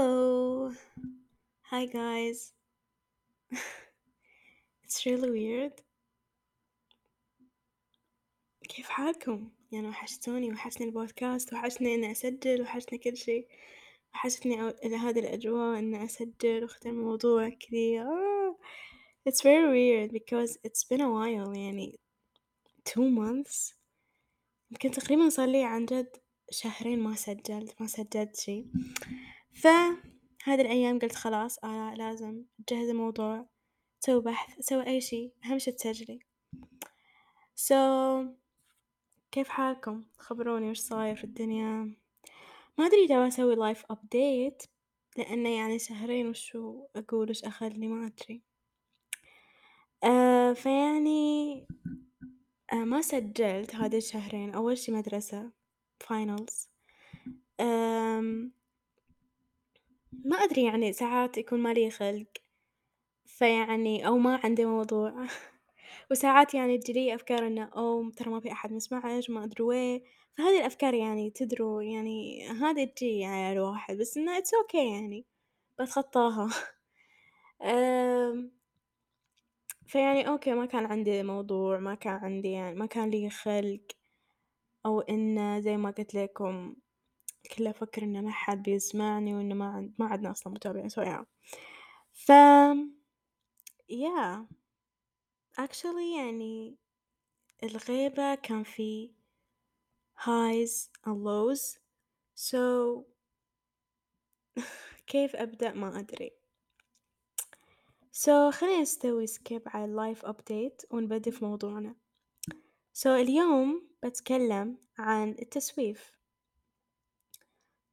Hi guys. It's really weird. كيف حالكم؟ يعني وحشتوني وحشني البودكاست وحشني إني أسجل وحشني كل شي وحشتني إلى هذه الأجواء إني أسجل وأختم موضوع كذي آه. It's very weird because it's been a while يعني two months يمكن تقريبا صار لي عن جد شهرين ما سجلت ما سجلت شي فهذه الأيام قلت خلاص آه لازم أجهز الموضوع أسوي بحث أسوي أي شي أهم شي تسجلي so كيف حالكم؟ خبروني وش صاير في الدنيا؟ ما أدري إذا بسوي life update لأنه يعني شهرين وشو أقول وش أخلي ما أدري. آه فيعني آه ما سجلت هذه الشهرين. أول شي مدرسة فاينلز ما أدري يعني ساعات يكون مالي خلق فيعني أو ما عندي موضوع. وساعات يعني تجيلي أفكار إنه أوه ترى ما في أحد مسمعش ما أدري ويه فهذي الأفكار يعني تدروا يعني هذي تجي يعني على الواحد بس إنه it's okay يعني بتخطاها. فيعني أوكي ما كان عندي موضوع ما كان عندي يعني ما كان لي خلق أو إنه زي ما قلت لكم كله أفكر إنه ما حد بيسمعني وإنه ما عند ما عندنا أصلا متابعين so yeah ف yeah. Actually يعني الغيبة كان في highs and lows. So كيف أبدأ ما أدري. So خلينا نسوي skip على ال life update ونبدأ في موضوعنا. So اليوم بتكلم عن التسويف.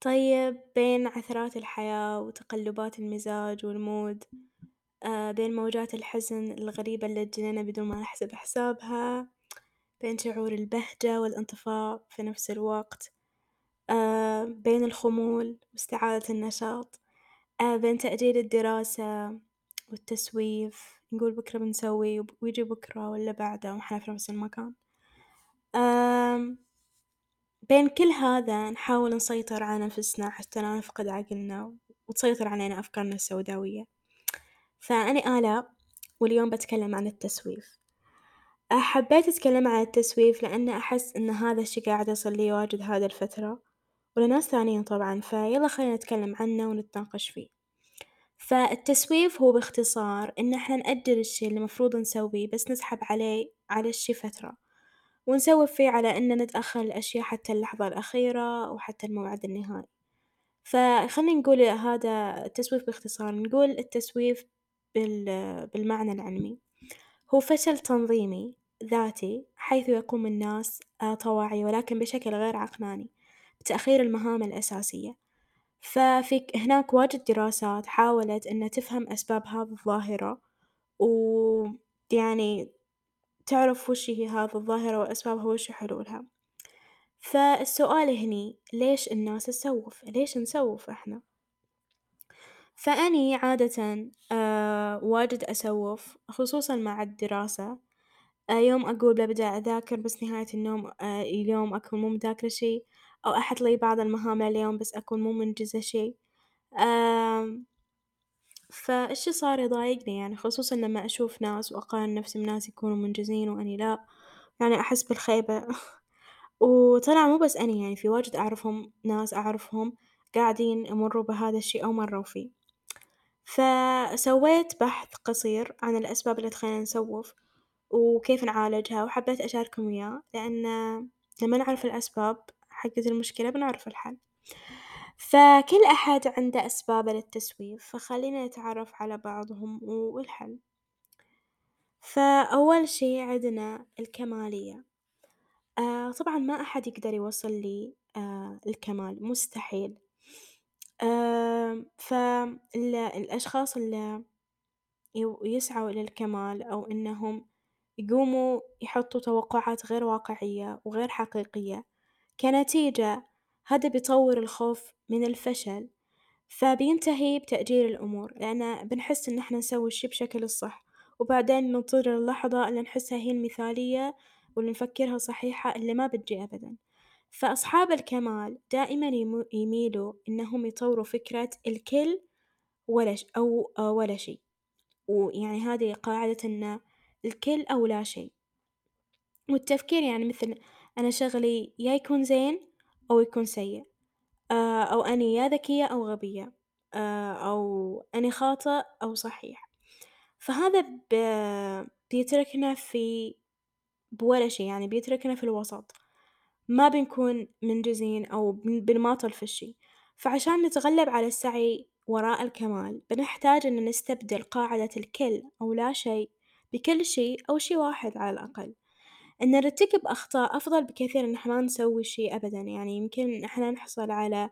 طيب بين عثرات الحياة وتقلبات المزاج وال mood آه بين موجات الحزن الغريبة اللي تجينا بدون ما نحسب حسابها بين شعور البهجة والانطفاء في نفس الوقت آه بين الخمول واستعادة النشاط آه بين تأجيل الدراسة والتسويف نقول بكرة بنسوي ويجي بكرة ولا بعده وإحنا في نفس المكان آم، بين كل هذا نحاول نسيطر على نفسنا حتى لا نفقد عقلنا وتسيطر علينا أفكارنا السوداوية. فأنا آلاء واليوم بتكلم عن التسويف. آه، حبيت أتكلم عن التسويف لأن أحس إن هذا الشي قاعد يصير لي واجد هذه الفترة ولناس ثانيين طبعا. فيلا خلينا نتكلم عنه ونتناقش فيه. فالتسويف هو باختصار إن إحنا نأجل الشي اللي مفروض نسويه بس نسحب عليه على الشي فترة. ونسوي فيه على إن نتأخر الأشياء حتى اللحظة الأخيرة وحتى الموعد النهائي. فخلني نقول هذا التسويف باختصار نقول التسويف بال- بالمعنى العلمي. هو فشل تنظيمي ذاتي حيث يقوم الناس آه، طواعية ولكن بشكل غير عقلاني بتأخير المهام الأساسية. ففي هناك واجد دراسات حاولت إنها تفهم أسباب هذه الظاهرة ويعني تعرف وش هي هذه الظاهرة وأسبابها وش حلولها. فالسؤال هني ليش الناس تسوف؟ ليش نسوف إحنا؟ فأني عادة آه واجد أسوف خصوصا مع الدراسة. آه يوم أقول ببدأ أذاكر بس نهاية النوم آه اليوم أكون مو مذاكرة شي أو أحط لي بعض المهام لليوم بس أكون مو منجزة شي آم، فالشي صار يضايقني يعني خصوصا لما أشوف ناس وأقارن نفسي بناس يكونوا منجزين وأني لا يعني أحس بالخيبة. وطلع مو بس أني يعني في واجد أعرفهم ناس أعرفهم قاعدين يمروا بهذا الشي أو مروا فيه. فسويت بحث قصير عن الأسباب اللي تخلينا نسوف وكيف نعالجها وحبيت أشارككم إياه لأن لما نعرف الأسباب حقت المشكلة بنعرف الحل. فكل أحد عنده أسبابه للتسويف فخلينا نتعرف على بعضهم والحل. فأول شي عندنا الكمالية. آه طبعا ما أحد يقدر يوصل لي آه الكمال مستحيل. آه فالأشخاص اللي يسعوا إلى الكمال أو إنهم يقوموا يحطوا توقعات غير واقعية وغير حقيقية كنتيجة هذا بيطور الخوف من الفشل فبينتهي بتأجيل الأمور لأن بنحس إن إحنا نسوي الشي بشكل الصح وبعدين ننتظر اللحظة اللي نحسها هي المثالية واللي نفكرها صحيحة اللي ما بتجي أبدا. فأصحاب الكمال دائما يميلوا إنهم يطوروا فكرة الكل ولا ش أو ولا شي، ويعني هذي قاعدة إن الكل أو لا شيء، والتفكير يعني مثل أنا شغلي يا يكون زين أو يكون سيء، آه، أو أني يا ذكية أو غبية، آه، أو أني خاطئ أو صحيح، فهذا ب بيتركنا في بولا شي يعني بيتركنا في الوسط، ما بنكون منجزين أو بن بنماطل في الشي، فعشان نتغلب على السعي وراء الكمال بنحتاج إن نستبدل قاعدة الكل أو لا شيء بكل شي أو شي واحد على الأقل، إن نرتكب أخطاء أفضل بكثير إن إحنا ما نسوي شي أبدًا، يعني يمكن إحنا نحصل على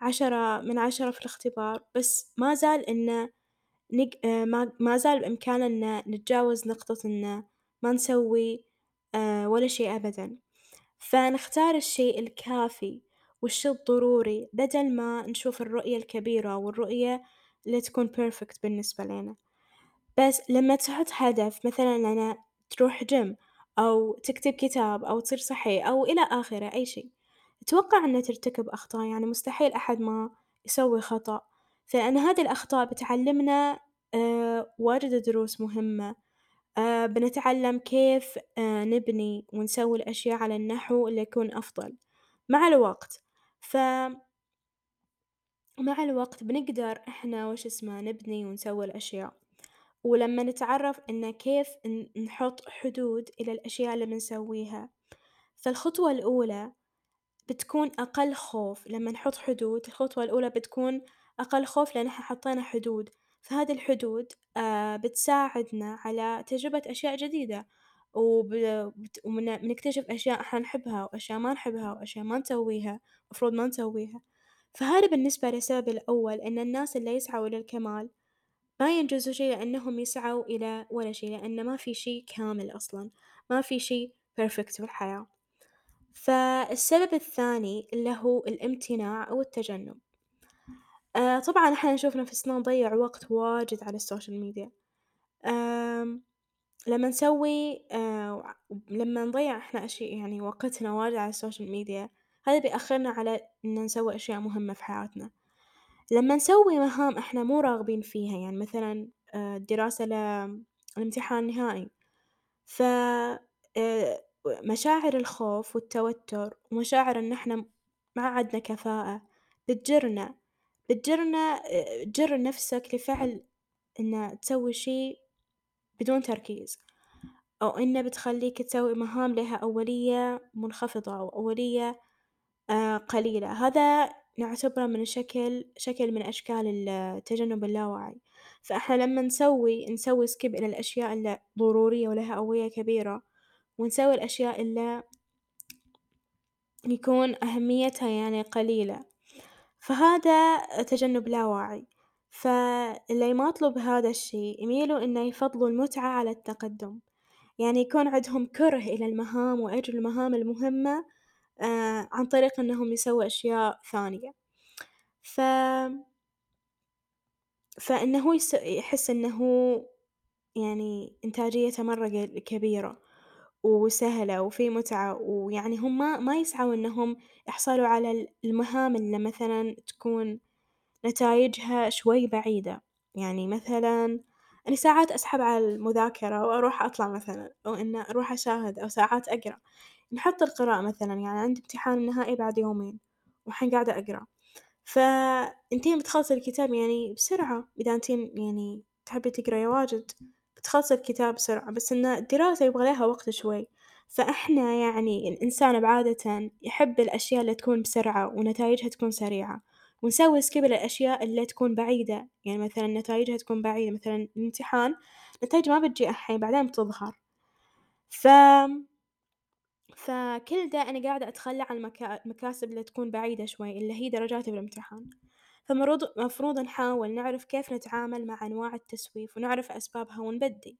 عشرة من عشرة في الاختبار بس ما زال إنه نق ما ما زال بإمكاننا إن نتجاوز نقطة إنه ما نسوي ولا شي أبدًا، فنختار الشيء الكافي والشي الضروري بدل ما نشوف الرؤية الكبيرة والرؤية اللي تكون perfect بالنسبة لينا، بس لما تحط هدف مثلًا أنا تروح جيم أو تكتب كتاب أو تصير صحي أو إلى آخره أي شي، أتوقع إنه ترتكب أخطاء يعني مستحيل أحد ما يسوي خطأ، فإن هذي الأخطاء بتعلمنا واجد دروس مهمة، بنتعلم كيف نبني ونسوي الأشياء على النحو اللي يكون أفضل. مع الوقت، ف مع الوقت بنقدر إحنا وش اسمه نبني ونسوي الأشياء، ولما نتعرف إنه كيف نحط حدود إلى الأشياء اللي بنسويها، فالخطوة الأولى بتكون أقل خوف. لما نحط حدود الخطوة الأولى بتكون أقل خوف لأن إحنا حطينا حدود، فهذي الحدود بتساعدنا على تجربة أشياء جديدة، وب أشياء إحنا نحبها وأشياء ما نحبها وأشياء ما نسويها مفروض ما نسويها، فهذا بالنسبة للسبب الأول إن الناس اللي يسعوا للكمال ما ينجزوا شي لأنهم يسعوا إلى ولا شي، لأن ما في شي كامل أصلًا، ما في شي perfect في الحياة، فالسبب الثاني اللي هو الامتناع أو التجنب، طبعًا إحنا نشوف نفسنا نضيع وقت واجد على ال social media، لما نسوي لما نضيع إحنا أشي يعني وقتنا واجد على ال social media هذا بيأخرنا على إن نسوي أشياء مهمة في حياتنا، لما نسوي مهام إحنا مو راغبين فيها يعني مثلًا الدراسة ل لامتحان نهائي، ف مشاعر الخوف والتوتر ومشاعر إن إحنا ما عدنا كفاءة بتجرنا بتجرنا تجر نفسك لفعل إنه تسوي شي بدون تركيز، أو إنه بتخليك تسوي مهام لها أولية منخفضة أو أولية قليلة، هذا نعتبره من شكل شكل من أشكال التجنب اللاواعي، فإحنا لما نسوي نسوي skip إلى الأشياء اللي ضرورية ولها أولوية كبيرة، ونسوي الأشياء اللي يكون أهميتها يعني قليلة، فهذا تجنب لاواعي، فاللي يماطلوا بهذا الشي يميلوا إنه يفضلوا المتعة على التقدم، يعني يكون عندهم كره إلى المهام وأجل المهام المهمة عن طريق إنهم يسووا أشياء ثانية، ف فإنه هو يس يحس هو يعني إنتاجيته مرة كبيرة وسهلة وفيه متعة، ويعني هم ما ما يسعوا إنهم يحصلوا على ال المهام اللي مثلًا تكون نتايجها شوي بعيدة، يعني مثلًا أنا ساعات أسحب على المذاكرة وأروح أطلع مثلًا أو إنه أروح أشاهد أو ساعات أقرأ، نحط القراءة مثلًا يعني عندي امتحان نهائي بعد يومين والحين قاعدة أقرأ، فإنتين بتخلصي الكتاب يعني بسرعة إذا إنتين يعني تحبي تقرأي واجد بتخلصي الكتاب بسرعة، بس إن الدراسة يبغى لها وقت شوي، فإحنا يعني الإنسان بعادةً يحب الأشياء اللي تكون بسرعة ونتايجها تكون سريعة، ونسوي skip للأشياء اللي تكون بعيدة، يعني مثلًا نتايجها تكون بعيدة مثلًا الامتحان نتايجه ما بتجي الحين بعدين بتظهر، ف فكل ده أنا قاعدة أتخلى عن المكا المكاسب اللي تكون بعيدة شوي اللي هي درجاتي بالامتحان، فمروض مفروض نحاول نعرف كيف نتعامل مع أنواع التسويف ونعرف أسبابها ونبدي،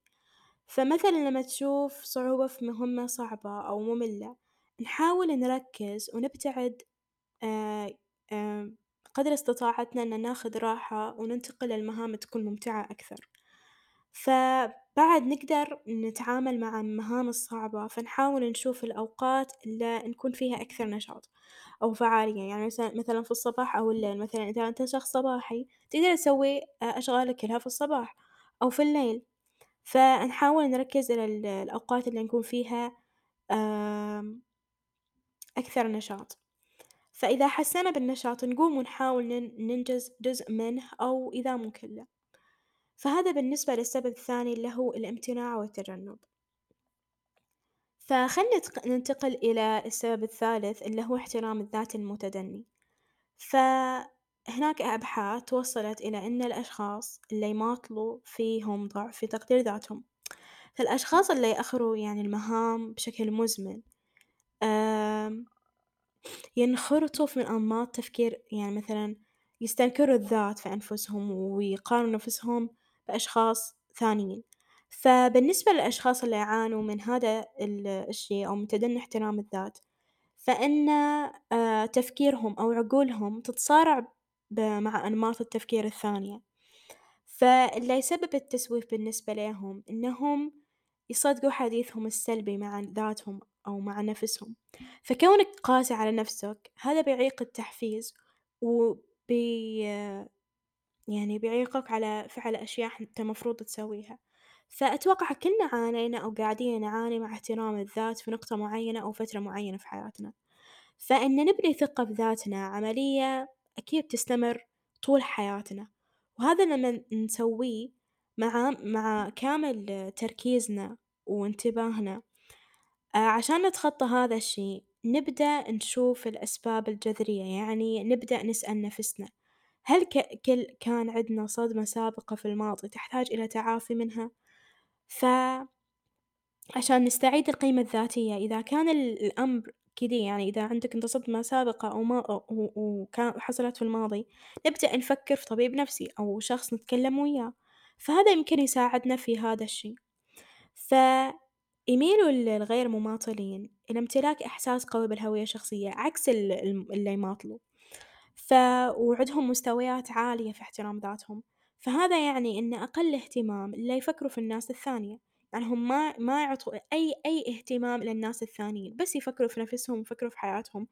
فمثلًا لما تشوف صعوبة في مهمة صعبة أو مملة نحاول نركز ونبتعد قدر استطاعتنا إن ناخذ راحة وننتقل للمهام تكون ممتعة أكثر، ف بعد نقدر نتعامل مع المهام الصعبة فنحاول نشوف الأوقات اللي نكون فيها أكثر نشاط أو فعالية، يعني مثلًا مثلًا في الصباح أو الليل، مثلًا إذا إنت شخص صباحي تقدر تسوي أشغالك كلها في الصباح أو في الليل، فنحاول نركز على ال الأوقات اللي نكون فيها أكثر نشاط، فإذا حسينا بالنشاط نقوم ونحاول نن ننجز جزء منه أو إذا مو كله، فهذا بالنسبة للسبب الثاني اللي هو الامتناع والتجنب، فخلنا نتق ننتقل إلى السبب الثالث اللي هو احترام الذات المتدني، فهناك أبحاث وصلت إلى إن الأشخاص اللي يماطلوا فيهم ضعف في تقدير ذاتهم، فالأشخاص اللي يأخروا يعني المهام بشكل مزمن ينخرطوا في أنماط تفكير يعني مثلًا يستنكروا الذات في أنفسهم ويقارنوا نفسهم بأشخاص ثانيين، فبالنسبة للأشخاص اللي يعانوا من هذا ال الشي أو من تدني احترام الذات، فإن تفكيرهم أو عقولهم تتصارع ب مع أنماط التفكير الثانية، فاللي يسبب التسويف بالنسبة ليهم إنهم يصدقوا حديثهم السلبي مع ذاتهم أو مع نفسهم، فكونك قاسي على نفسك هذا بيعيق التحفيز وبي يعني بيعيقك على فعل أشياء إنت المفروض تسويها، فأتوقع كلنا عانينا أو قاعدين نعاني مع احترام الذات في نقطة معينة أو فترة معينة في حياتنا، فإن نبني ثقة بذاتنا عملية أكيد تستمر طول حياتنا، وهذا لما نسويه مع مع كامل تركيزنا وانتباهنا عشان نتخطى هذا الشي نبدأ نشوف الأسباب الجذرية، يعني نبدأ نسأل نفسنا هل ك كل كان عندنا صدمة سابقة في الماضي تحتاج إلى تعافي منها؟ ف عشان نستعيد القيمة الذاتية إذا كان ال الأمر كذي يعني إذا عندك إنت صدمة سابقة أو ما و وكا وحصلت في الماضي نبدأ نفكر في طبيب نفسي أو شخص نتكلم وياه، فهذا يمكن يساعدنا في هذا الشي، فيميلوا ال الغير مماطلين إلى امتلاك إحساس قوي بالهوية الشخصية عكس ال اللي يماطلوا، ف وعندهم مستويات عالية في احترام ذاتهم، فهذا يعني إن أقل اهتمام اللي يفكروا في الناس الثانية، يعني هم ما ما يعطوا أي أي اهتمام للناس الثانيين، بس يفكروا في نفسهم ويفكروا في حياتهم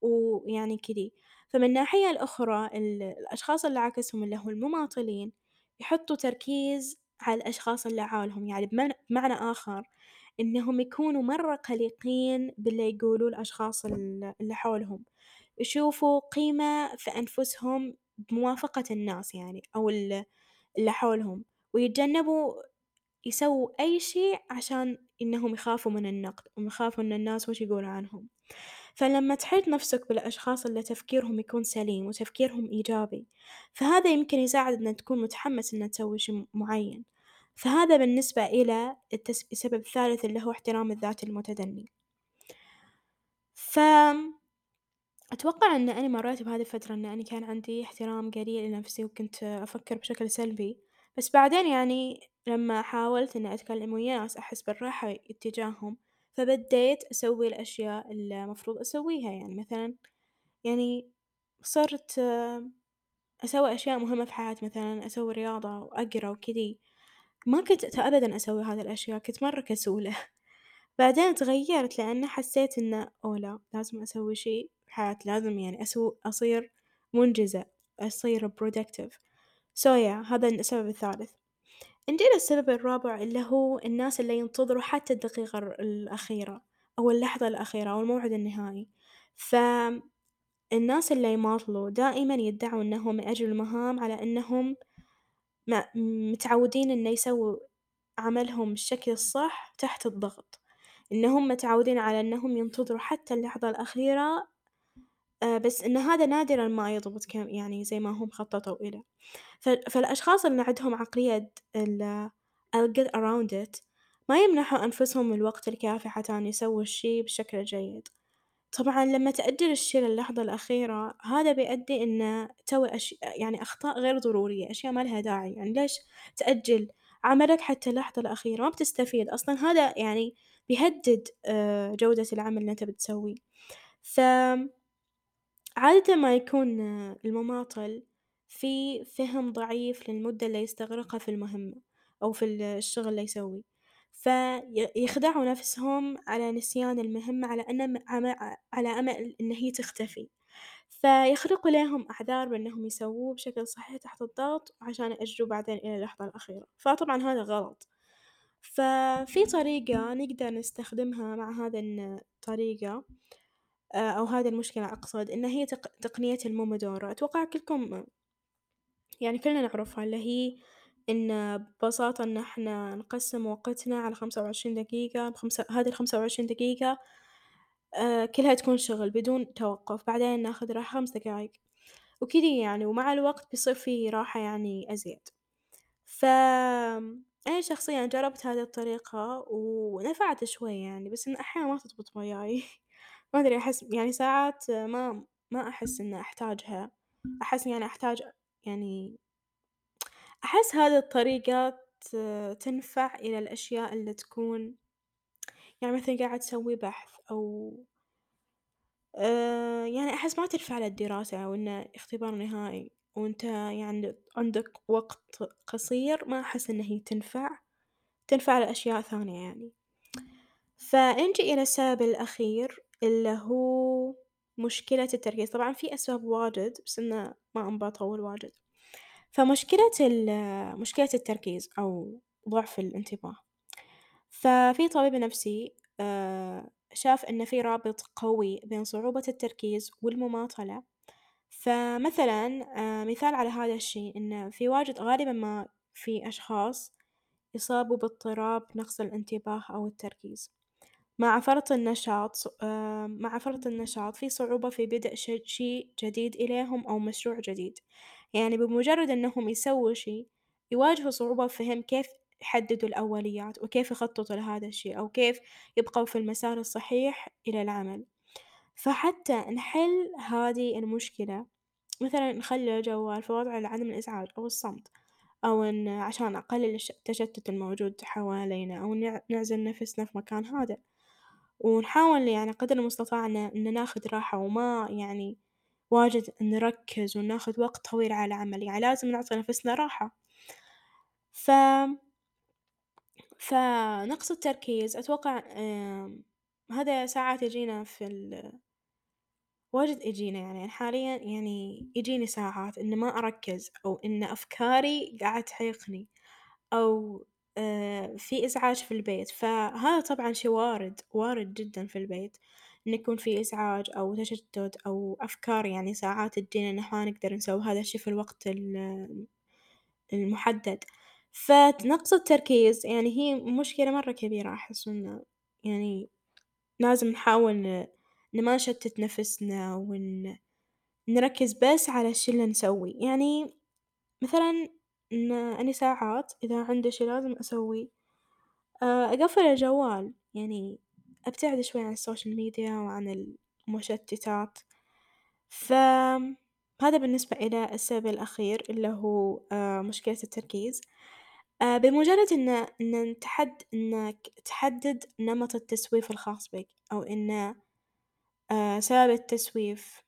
ويعني كذي، فمن الناحية الأخرى ال الأشخاص اللي عكسهم اللي هو المماطلين يحطوا تركيز على الأشخاص اللي عالهم، يعني بمعنى آخر إنهم يكونوا مرة قلقين باللي يقولوه الأشخاص ال اللي حولهم، يشوفوا قيمة في أنفسهم بموافقة الناس يعني أو ال اللي حولهم، ويتجنبوا يسووا أي شي عشان إنهم يخافوا من النقد ويخافوا إن الناس وش يقولوا عنهم، فلما تحيط نفسك بالأشخاص اللي تفكيرهم يكون سليم وتفكيرهم إيجابي، فهذا يمكن يساعد إنك تكون متحمس إنك تسوي شي معين، فهذا بالنسبة إلى السبب الثالث اللي هو احترام الذات المتدني، ف أتوقع إن أني مريت بهذي الفترة إن أني كان عندي احترام قليل لنفسي وكنت أفكر بشكل سلبي، بس بعدين يعني لما حاولت إني أتكلم ويا ناس أحس بالراحة اتجاههم، فبديت أسوي الأشياء اللي مفروض أسويها. يعني مثلًا يعني صرت أسوي أشياء مهمة في حياتي مثلًا أسوي رياضة وأقرأ وكذي، ما كنت أبدًا أسوي هذي الأشياء كنت مرة كسولة، بعدين تغيرت لأن حسيت إنه أوه لا لازم أسوي شي في حياتي لازم يعني أسو أصير منجزة أصير productive. So yeah هذا السبب الثالث، نجي للسبب الرابع اللي هو الناس اللي ينتظروا حتى الدقيقة الأخيرة أو اللحظة الأخيرة أو الموعد النهائي، فالناس اللي يماطلوا دائمًا يدعوا إنهم يأجلوا المهام على إنهم م متعودين إنه يسووا عملهم بالشكل الصح تحت الضغط، إن هم متعودين على إنهم ينتظروا حتى اللحظة الأخيرة بس إن هذا نادرًا ما يضبط ك يعني زي ما هم خططوا إله، ف فالأشخاص اللي عندهم عقلية ال I'll get around it ما يمنحوا أنفسهم الوقت الكافي حتى إن يسووا الشي بالشكل الجيد، طبعًا لما تأجل الشي للحظة الأخيرة هذا بيؤدي إنه تسوي أش يعني أخطاء غير ضرورية أشياء ما لها داعي. يعني ليش تأجل عملك حتى اللحظة الأخيرة؟ ما بتستفيد أصلًا. هذا يعني بيهدد جودة العمل اللي إنت بتسويه، ف عادة ما يكون المماطل في فهم ضعيف للمدة اللي يستغرقها في المهمة، أو في الشغل اللي يسويه، فيخدعوا نفسهم على نسيان المهمة على أن على أمل إن هي تختفي، فيخلقوا ليهم أعذار بإنهم يسووه بشكل صحيح تحت الضغط عشان يأجلوه بعدين إلى اللحظة الأخيرة، فطبعًا هذا غلط، ففي طريقة نقدر نستخدمها مع هذا الطريقة أو هذي المشكلة أقصد إن هي تق- تقنية المومودورو، أتوقع كلكم يعني كلنا نعرفها اللي هي إن ببساطة إن إحنا نقسم وقتنا على خمسة وعشرين دقيقة بخمسة هذي الخمسة وعشرين دقيقة آه، كلها تكون شغل بدون توقف. بعدين ناخذ راحة خمس دقايق. وكذي يعني ومع الوقت بيصير في راحة يعني أزيد، ف أنا شخصيًا جربت هذي الطريقة ونفعت شوي يعني بس إنه أحيانًا ما تضبط وياي. ما أدري أحس يعني ساعات ما ما أحس إني أحتاجها، أحس يعني أحتاج يعني أحس هذي الطريقة تنفع إلى الأشياء اللي تكون يعني مثلا قاعد تسوي بحث أو آه، يعني أحس ما تنفع للدراسة أو إنه اختبار نهائي. وإنت يعني عندك وقت قصير ما أحس إن هي تنفع، تنفع لأشياء ثانية يعني، فنجي إلى السبب الأخير اللي هو مشكلة التركيز، طبعًا في أسباب واجد بس إنه ما أطول واجد، فمشكلة مشكلة التركيز أو ضعف الانتباه، ففي طبيب نفسي آه، شاف إن في رابط قوي بين صعوبة التركيز والمماطلة، فمثلًا آه، مثال على هذا الشي إنه في واجد غالبًا ما في أشخاص يصابوا باضطراب نقص الانتباه أو التركيز. مع فرط النشاط آه، مع فرط النشاط في صعوبة في بدء شيء جديد إليهم أو مشروع جديد، يعني بمجرد إنهم يسووا شي يواجهوا صعوبة في فهم كيف يحددوا الأولويات وكيف يخططوا لهذا الشي أو كيف يبقوا في المسار الصحيح إلى العمل، فحتى نحل هذي المشكلة. مثلا نخلي الجوال في وضع عدم الإزعاج أو الصمت، أو إن عشان أقلل التشتت الموجود حوالينا أو نع- نعزل نفسنا في مكان هادئ. ونحاول يعني قدر المستطاع إن ناخذ راحة وما يعني واجد نركز وناخذ وقت طويل على العمل. يعني لازم نعطي نفسنا راحة، ف فنقص التركيز. أتوقع هذا ساعات يجينا في ال واجد يجينا يعني حاليًا يعني يجيني ساعات إن ما أركز أو إن أفكاري قاعدة تعيقني أو في إزعاج في البيت، فهذا طبعًا شي وارد وارد جدًا في البيت إنه يكون في إزعاج أو تشتت أو أفكار يعني ساعات تجينا إن ما نقدر نسوي هذا الشي في الوقت ال المحدد، فنقص التركيز يعني هي مشكلة مرة كبيرة أحس إنه يعني لازم نحاول إن ما نشتت نفسنا ون نركز بس على الشي اللي نسويه، يعني مثلًا إن أني ساعات إذا عندي شي لازم أسويه أقفل الجوال. يعني أبتعد شوي عن ال social media وعن المشتتات، فهذا بالنسبة إلى السبب الأخير اللي هو مشكلة التركيز، بمجرد إن إن تحد إنك تحدد نمط التسويف الخاص بك أو إن سبب التسويف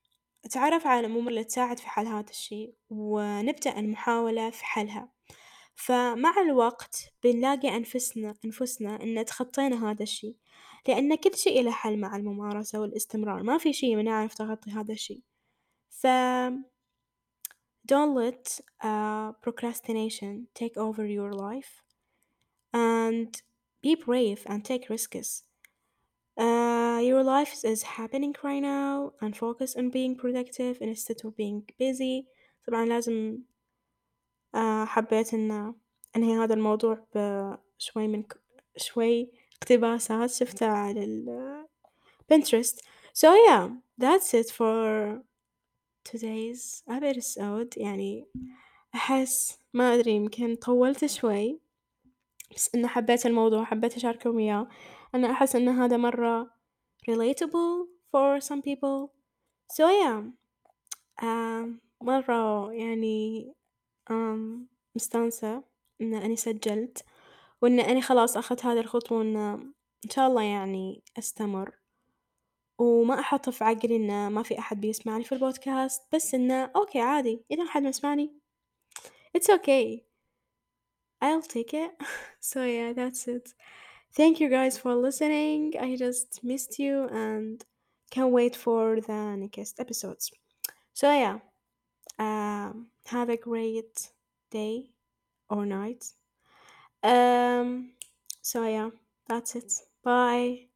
تعرف على الأمور اللي تساعد في حل هذا الشي ونبدأ المحاولة في حلها. فمع الوقت بنلاقي أنفسنا أنفسنا إن تخطينا هذا الشي، لأن كل شي إله حل مع الممارسة والاستمرار ما في شي يمنعنا نتخطي هذا الشي، ف don't let uh, procrastination take over your life and be brave and take risks. Uh, your life is happening right now and focus on being productive instead of being busy. طبعا لازم آه حبيت إن أنهي هذا الموضوع بشوي من ك... شوي اقتباسات شفتها على ال Pinterest. So yeah, that's it for today's episode يعني أحس ما أدري يمكن طولت شوي بس إنه حبيت الموضوع حبيت أشارككم إياه أنا أحس إن هذا مرة relatable for some people. So yeah. آه مرة يعني آم مستانسة إن أني سجلت وإن أني خلاص أخذت هذي الخطوة إن إن شاء الله يعني أستمر. وما أحط في عقلي إنه ما في أحد بيسمعني في البودكاست بس إنه أوكي عادي. إذا حد ما يسمعني it's okay. I'll take it. so yeah, that's it. Thank you guys for listening. I just missed you and can't wait for the next episodes. So yeah, um, have a great day or night. Um, so yeah, that's it. Bye.